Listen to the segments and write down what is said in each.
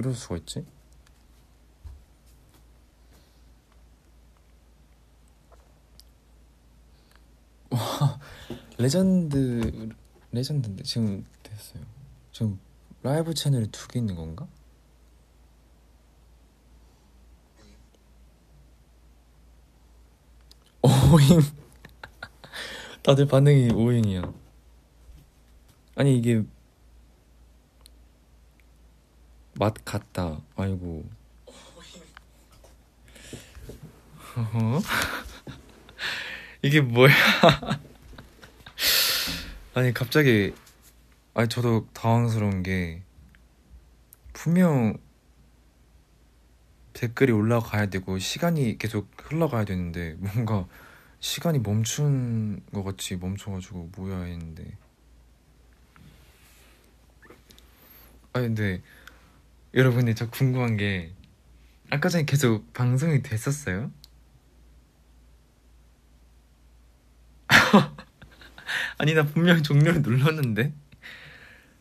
이럴 수가 있지? 와 레전드 레전드인데 지금 됐어요. 지금 라이브 채널이 두 개 있는 건가? 오잉 다들 반응이 오잉이야. 아니 이게 맛 같다. 아이고. 이게 뭐야? 아니 갑자기 아니 저도 당황스러운 게 분명 댓글이 올라가야 되고 시간이 계속 흘러가야 되는데 뭔가 시간이 멈춘 것 같이 멈춰가지고 뭐야 했는데 아 근데 여러분이 저 궁금한 게 아까 전에 계속 방송이 됐었어요? 아니 나 분명히 종료를 눌렀는데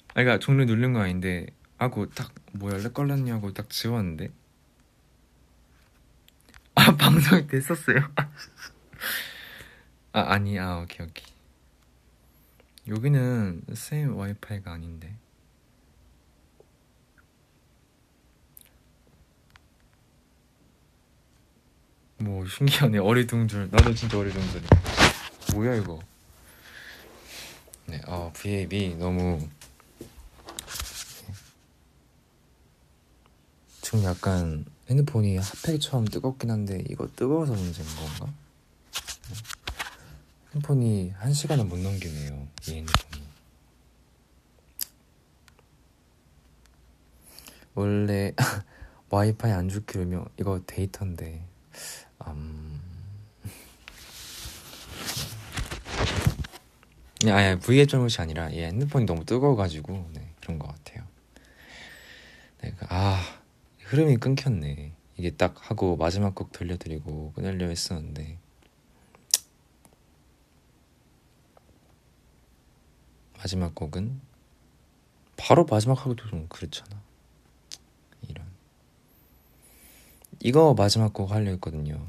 아 그니까 종료 누른 거 아닌데 하고 딱 뭐야 렉 걸렸냐고 딱 지웠는데 아 방송이 됐었어요? 아 아니 아 오케이 오케이 여기는 쌤 와이파이가 아닌데 뭐 신기하네. 어리둥절. 나도 진짜 어리둥절이야. 뭐야 이거? 네, 어, V앱이 너무. 지금 약간 핸드폰이 핫팩처럼 뜨겁긴 한데 이거 뜨거워서 문제인 건가? 핸드폰이 한 시간을 못 넘기네요 이 핸드폰이. 원래 와이파이 안 좋기로면 이거 데이터인데 음... 네, 아니 V앱 잘못이 아니라 얘 핸드폰이 너무 뜨거워가지고 네, 그런 것 같아요. 네, 그, 아 흐름이 끊겼네. 이게 딱 하고 마지막 곡 들려드리고 끊으려 했었는데. 마지막 곡은 바로 마지막 하기도 좀 그렇잖아 이런 이거 마지막 곡 하려 했거든요.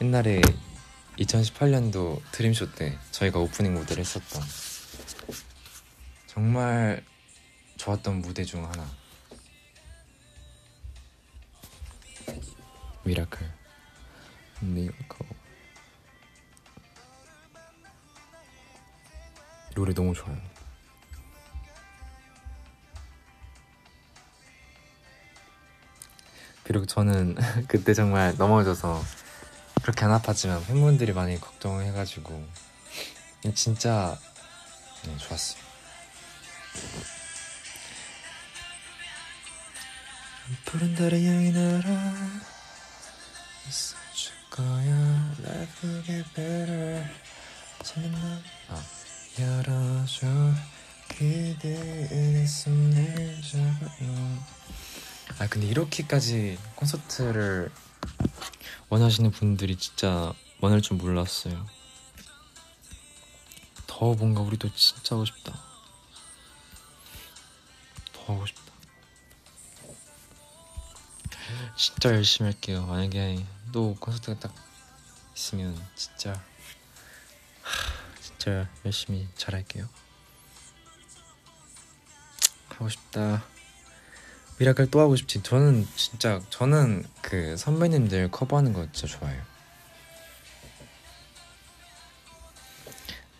옛날에 2018년도 드림쇼 때 저희가 오프닝 무대를 했었던 정말 좋았던 무대 중 하나. Miracle. Miracle 노래 너무 좋아요 비록 저는 그때 정말 넘어져서 그렇게 안 아팠지만 팬분들이 많이 걱정해가지고 진짜 네, 좋았어요. 푸른 달의 향이 날아 있어줄 거야. Life get better. 찾는 아. 열어줘. 그대의 손을 잡아요 아 근데 이렇게까지 콘서트를 원하시는 분들이 진짜 많을 줄 몰랐어요. 더 뭔가 우리도 진짜 하고 싶다. 더 하고 싶다. 진짜 열심히 할게요. 만약에 또 콘서트가 딱 있으면 진짜 진짜 열심히 잘할게요. 하고 싶다. Miracle 또 하고 싶지. 저는 진짜 저는 그 선배님들 커버하는 거 진짜 좋아해요.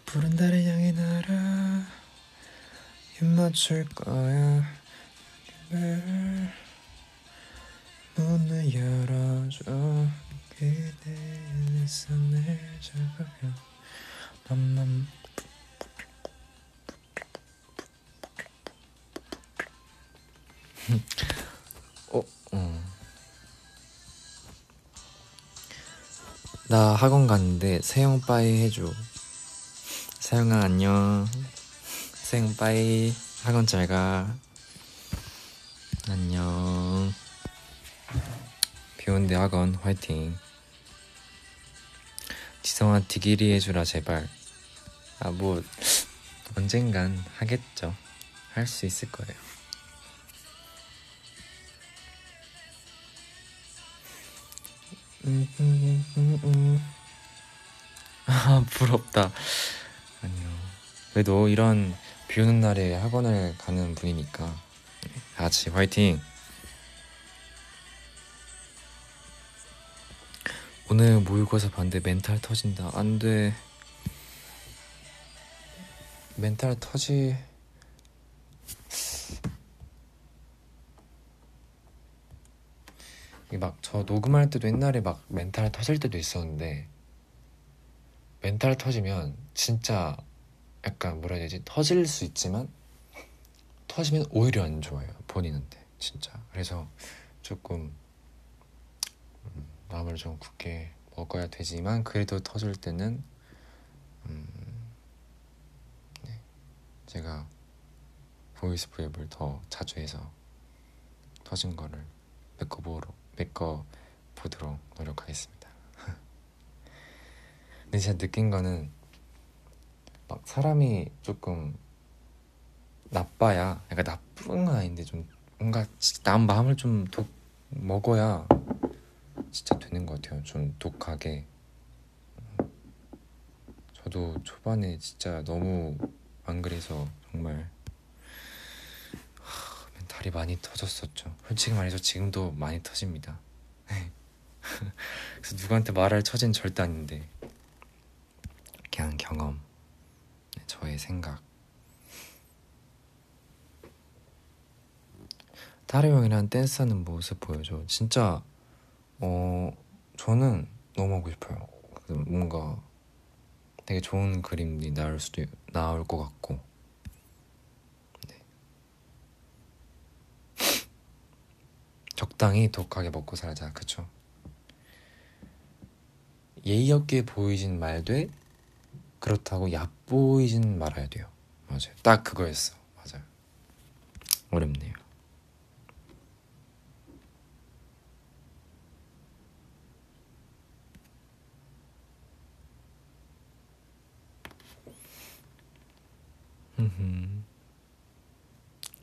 푸른 달을 향해 날아 입 맞출 거야. 문을 열어줘 그대 손을 잡아요. 맘맘 어, 어. 나 학원 갔는데 세영 bye 해줘. 세영아 안녕. 세영 bye 학원 잘 가. 안녕. 비온대 학원 화이팅. 지성아 디기리 해주라 제발. 아 뭐 언젠간 하겠죠. 할 수 있을 거예요. 아 부럽다. 아니요. 그래도 이런 비 오는 날에 학원을 가는 분이니까 같이 화이팅! 오늘 모의고사 봤는데 멘탈 터진다. 안 돼. 멘탈 터지. 막 저 녹음할 때도 옛날에 막 멘탈 터질 때도 있었는데 멘탈 터지면 진짜 약간 뭐라 해야 되지? 터질 수 있지만 터지면 오히려 안 좋아요 본인한테 진짜. 그래서 조금 음, 마음을 좀 굳게 먹어야 되지만 그래도 터질 때는 음, 네, 제가 voice V앱을 더 자주 해서 터진 거를 메꿔보러 메꿔 보도록 노력하겠습니다. 근데 제가 느낀 거는 막 사람이 조금 나빠야 약간 나쁜 건 아닌데 좀 뭔가 남 마음을 좀 독 먹어야 진짜 되는 것 같아요. 좀 독하게. 저도 초반에 진짜 너무 안 그래서 정말 멘탈이 많이 터졌었죠. 솔직히 말해서 지금도 많이 터집니다. 그래서 누구한테 말할 처진 절대 아닌데 그냥 경험, 네, 저의 생각. 타로 형이랑 댄스하는 모습 보여줘. 진짜 어 저는 너무 하고 싶어요. 뭔가 되게 좋은 그림이 나올 수도 나올 것 같고. 네. 적당히 독하게 먹고 살자, 그쵸? 예의 없게 보이진 말되 그렇다고 얕보이진 말아야 돼요. 맞아요. 딱 그거였어. 맞아요. 어렵네요.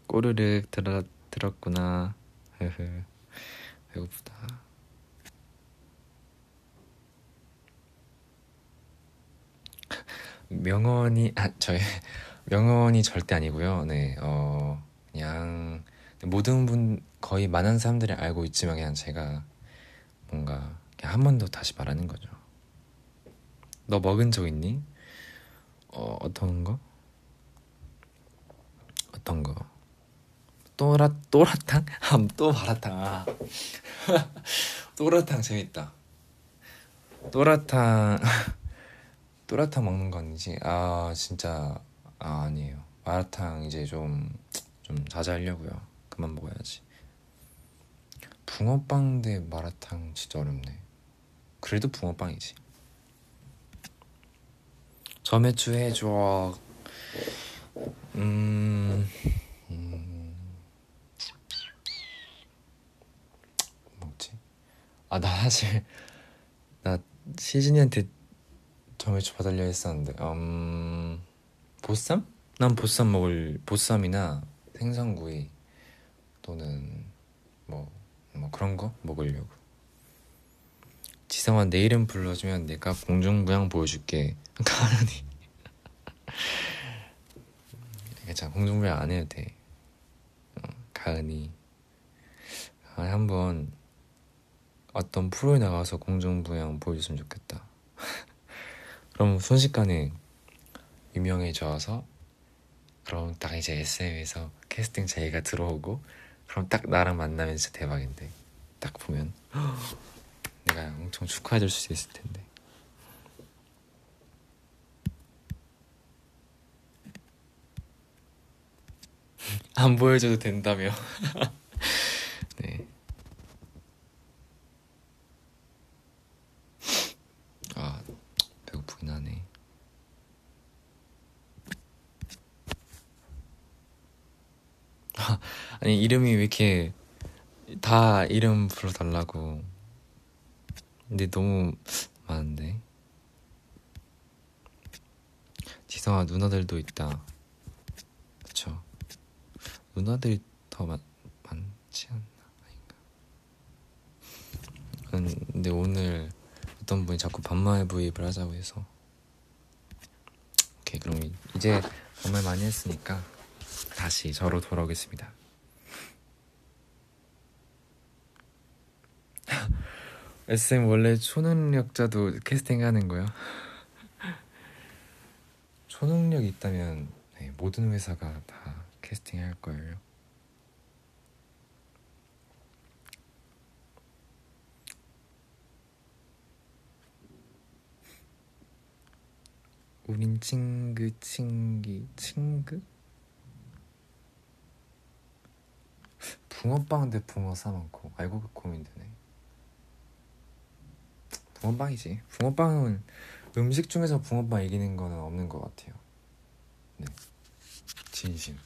꼬르륵 들어, 들었구나. 배고프다. 명언이 아 저희 명언이 절대 아니고요. 네, 어 그냥 모든 분 거의 많은 사람들이 알고 있지만 그냥 제가 뭔가 한 번 더 다시 말하는 거죠. 너 먹은 적 있니? 어 어떤 거? 어떤 거? 또라 또라탕? 아, 또 마라탕. 아. 또라탕 재밌다. 또라탕. 또라탕 먹는 거 아니지? 아 진짜 아 아니에요. 마라탕 이제 좀좀 자제하려고요. 그만 먹어야지. 붕어빵 대 마라탕 진짜 어렵네. 그래도 붕어빵이지. 점액추 해줘. 음, 음, 뭐지? 아, 나 사실 나 시즈니한테 점액추 봐달려 했었는데, 음, 보쌈? 난 보쌈 먹을 보쌈이나 생선구이 또는 뭐, 뭐 그런 거 먹으려고. 지성아 내 이름 불러주면 내가 공중부양 보여줄게. 가은이. 괜찮아 공중부양 안 해도 돼. 어, 가은이. 아, 한번 어떤 프로에 나가서 공중부양 보여줬으면 좋겠다. 그럼 순식간에 유명해져서 그럼 딱 이제 SM에서 캐스팅 제의가 들어오고 그럼 딱 나랑 만나면 진짜 대박인데. 딱 보면 내가 엄청 축하해줄 수 있을 텐데. 안 보여줘도 된다며 네. 아 배고프긴 하네 아니 이름이 왜 이렇게 다 이름 불러달라고. 근데 너무 많은데. 지성아 누나들도 있다. 그쵸? 누나들이 더 많, 많지 않나? 아닌가? 근데 오늘 어떤 분이 자꾸 반말 부입을 하자고 해서. 오케이 그럼 이제 반말 많이 했으니까 다시 저로 돌아오겠습니다 SM 원래 초능력자도 캐스팅하는 거야? 초능력 있다면 네, 모든 회사가 다 캐스팅할 거예요. 우린 친구 친기 친구? 붕어빵 대 붕어 싸먹고 알고 그 고민되네. 붕어빵이지. 붕어빵은 음식 중에서 붕어빵 이기는 거는 없는 것 같아요. 네, 진심.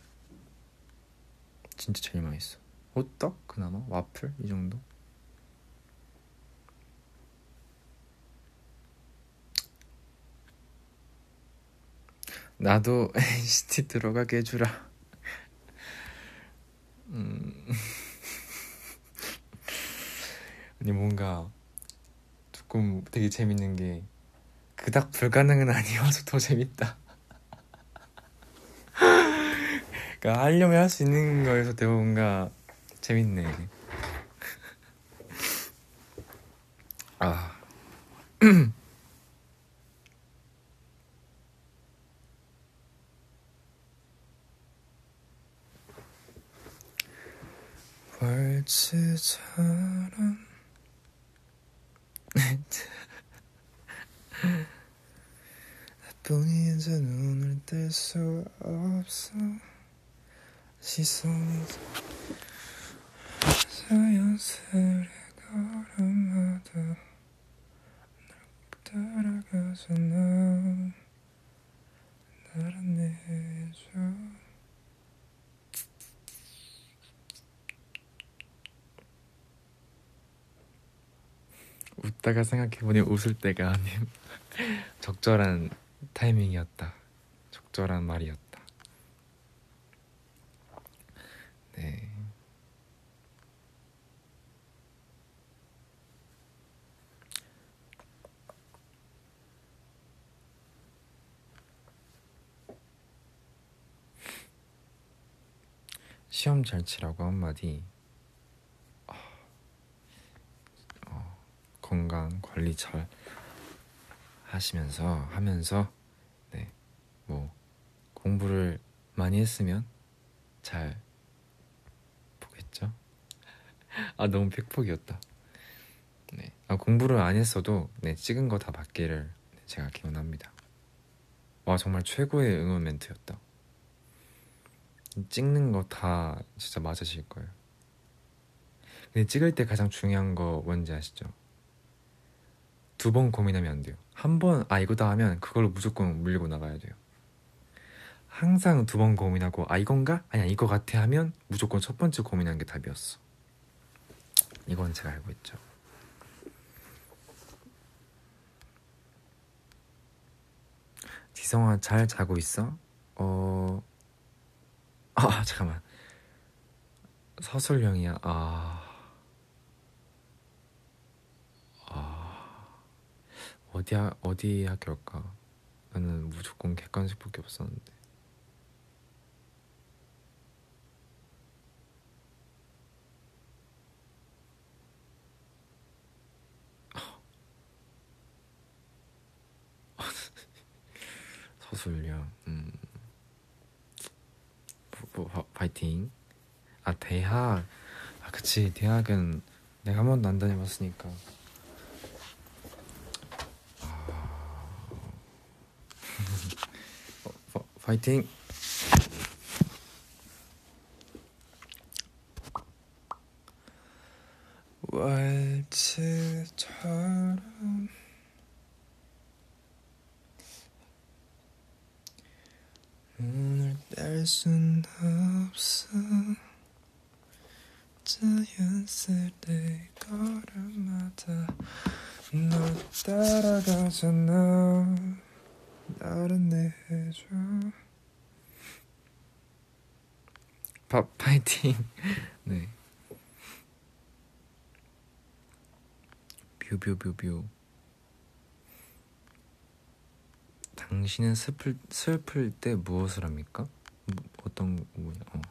진짜 제일 맛있어. 호떡 그나마 와플 이 정도. 나도 NCT 들어가게 해주라. 음. 아니 뭔가 조금 되게 재밌는 게 그닥 불가능은 아니어서 더 재밌다. 그러니까 하려면 할 수 있는 거에서 되게 뭔가 재밌네. 아. 벌츠처럼 나뿐이 이제 눈을 뗄 수 없어 시선이 자연스레 걸음마다 날 따라가잖아 날 안내해줘 웃다가 생각해보니 웃을 때가 아닌 적절한 타이밍이었다. 적절한 말이었다. 네. 시험 잘 치라고 한마디 건강 관리 잘 하시면서 하면서 네 뭐 공부를 많이 했으면 잘 보겠죠. 아 너무 팩폭이었다. 네, 아, 공부를 안 했어도 네 찍은 거 다 받기를 제가 기원합니다. 와 정말 최고의 응원 멘트였다. 찍는 거 다 진짜 맞으실 거예요. 근데 찍을 때 가장 중요한 거 뭔지 아시죠? 두 번 고민하면 안 돼요. 한 번, 아, 이거다 하면 그걸로 무조건 물리고 나가야 돼요. 항상 두 번 고민하고, 아, 이건가? 아니야, 이거 같아 하면 무조건 첫 번째 고민하는 게 답이었어. 이건 제가 알고 있죠. 지성아, 잘 자고 있어? 어, 아, 잠깐만. 서술형이야. 아. 어디 하, 어디 학교 올까? 나는 무조건 객관식밖에 없었는데. 서술령, 음, 뭐, 뭐, 파이팅. 아 대학, 아 그치 대학은 내가 한 번도 안 다녀봤으니까. 파이팅! 왈츠처럼 뗄순 없어. 자연스레 걸음마다 널 따라가잖아 나를 내줘. 파, 파이팅. 네. 뷰뷰뷰뷰. 당신은 슬플, 슬플 때 무엇을 합니까? 뭐, 어떤 뭐냐 어.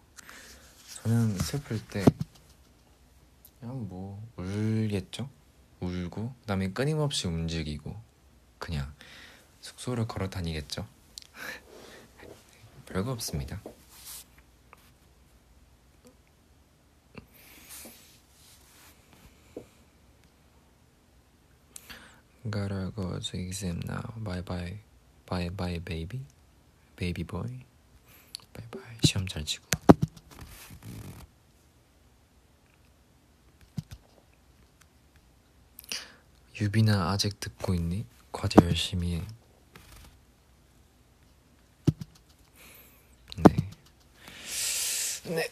저는 슬플 때 그냥 뭐 울겠죠 울고 그다음에 끊임없이 움직이고 그냥 숙소를 걸어 다니겠죠 별거 없습니다 Gotta go to exam now. Bye bye. Bye bye baby. Baby boy. Bye. 시험 잘 치고. 유빈아 아직 듣고 있니? 과제 열심히 해. 네. 네.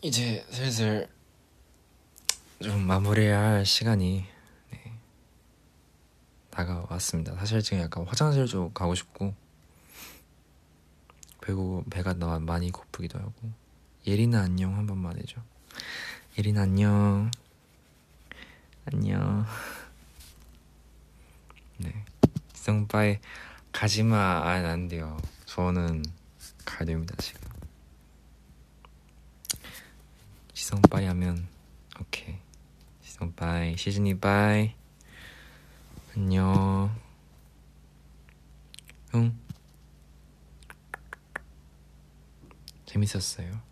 이제 슬슬 좀 마무리해야 할 시간이 네. 다가왔습니다. 사실 지금 약간 화장실 좀 가고 싶고 배고 배가 나 많이 고프기도 하고 예린아 안녕 한 번만 해줘. 예린아 안녕. 안녕. 네. 지성빠이 가지마. 아, 안 돼요. 저는 가야 됩니다, 지금. 지성빠이 하면, 오케이. 지성빠이, 시즈니 빠이. 안녕. 응. 재밌었어요.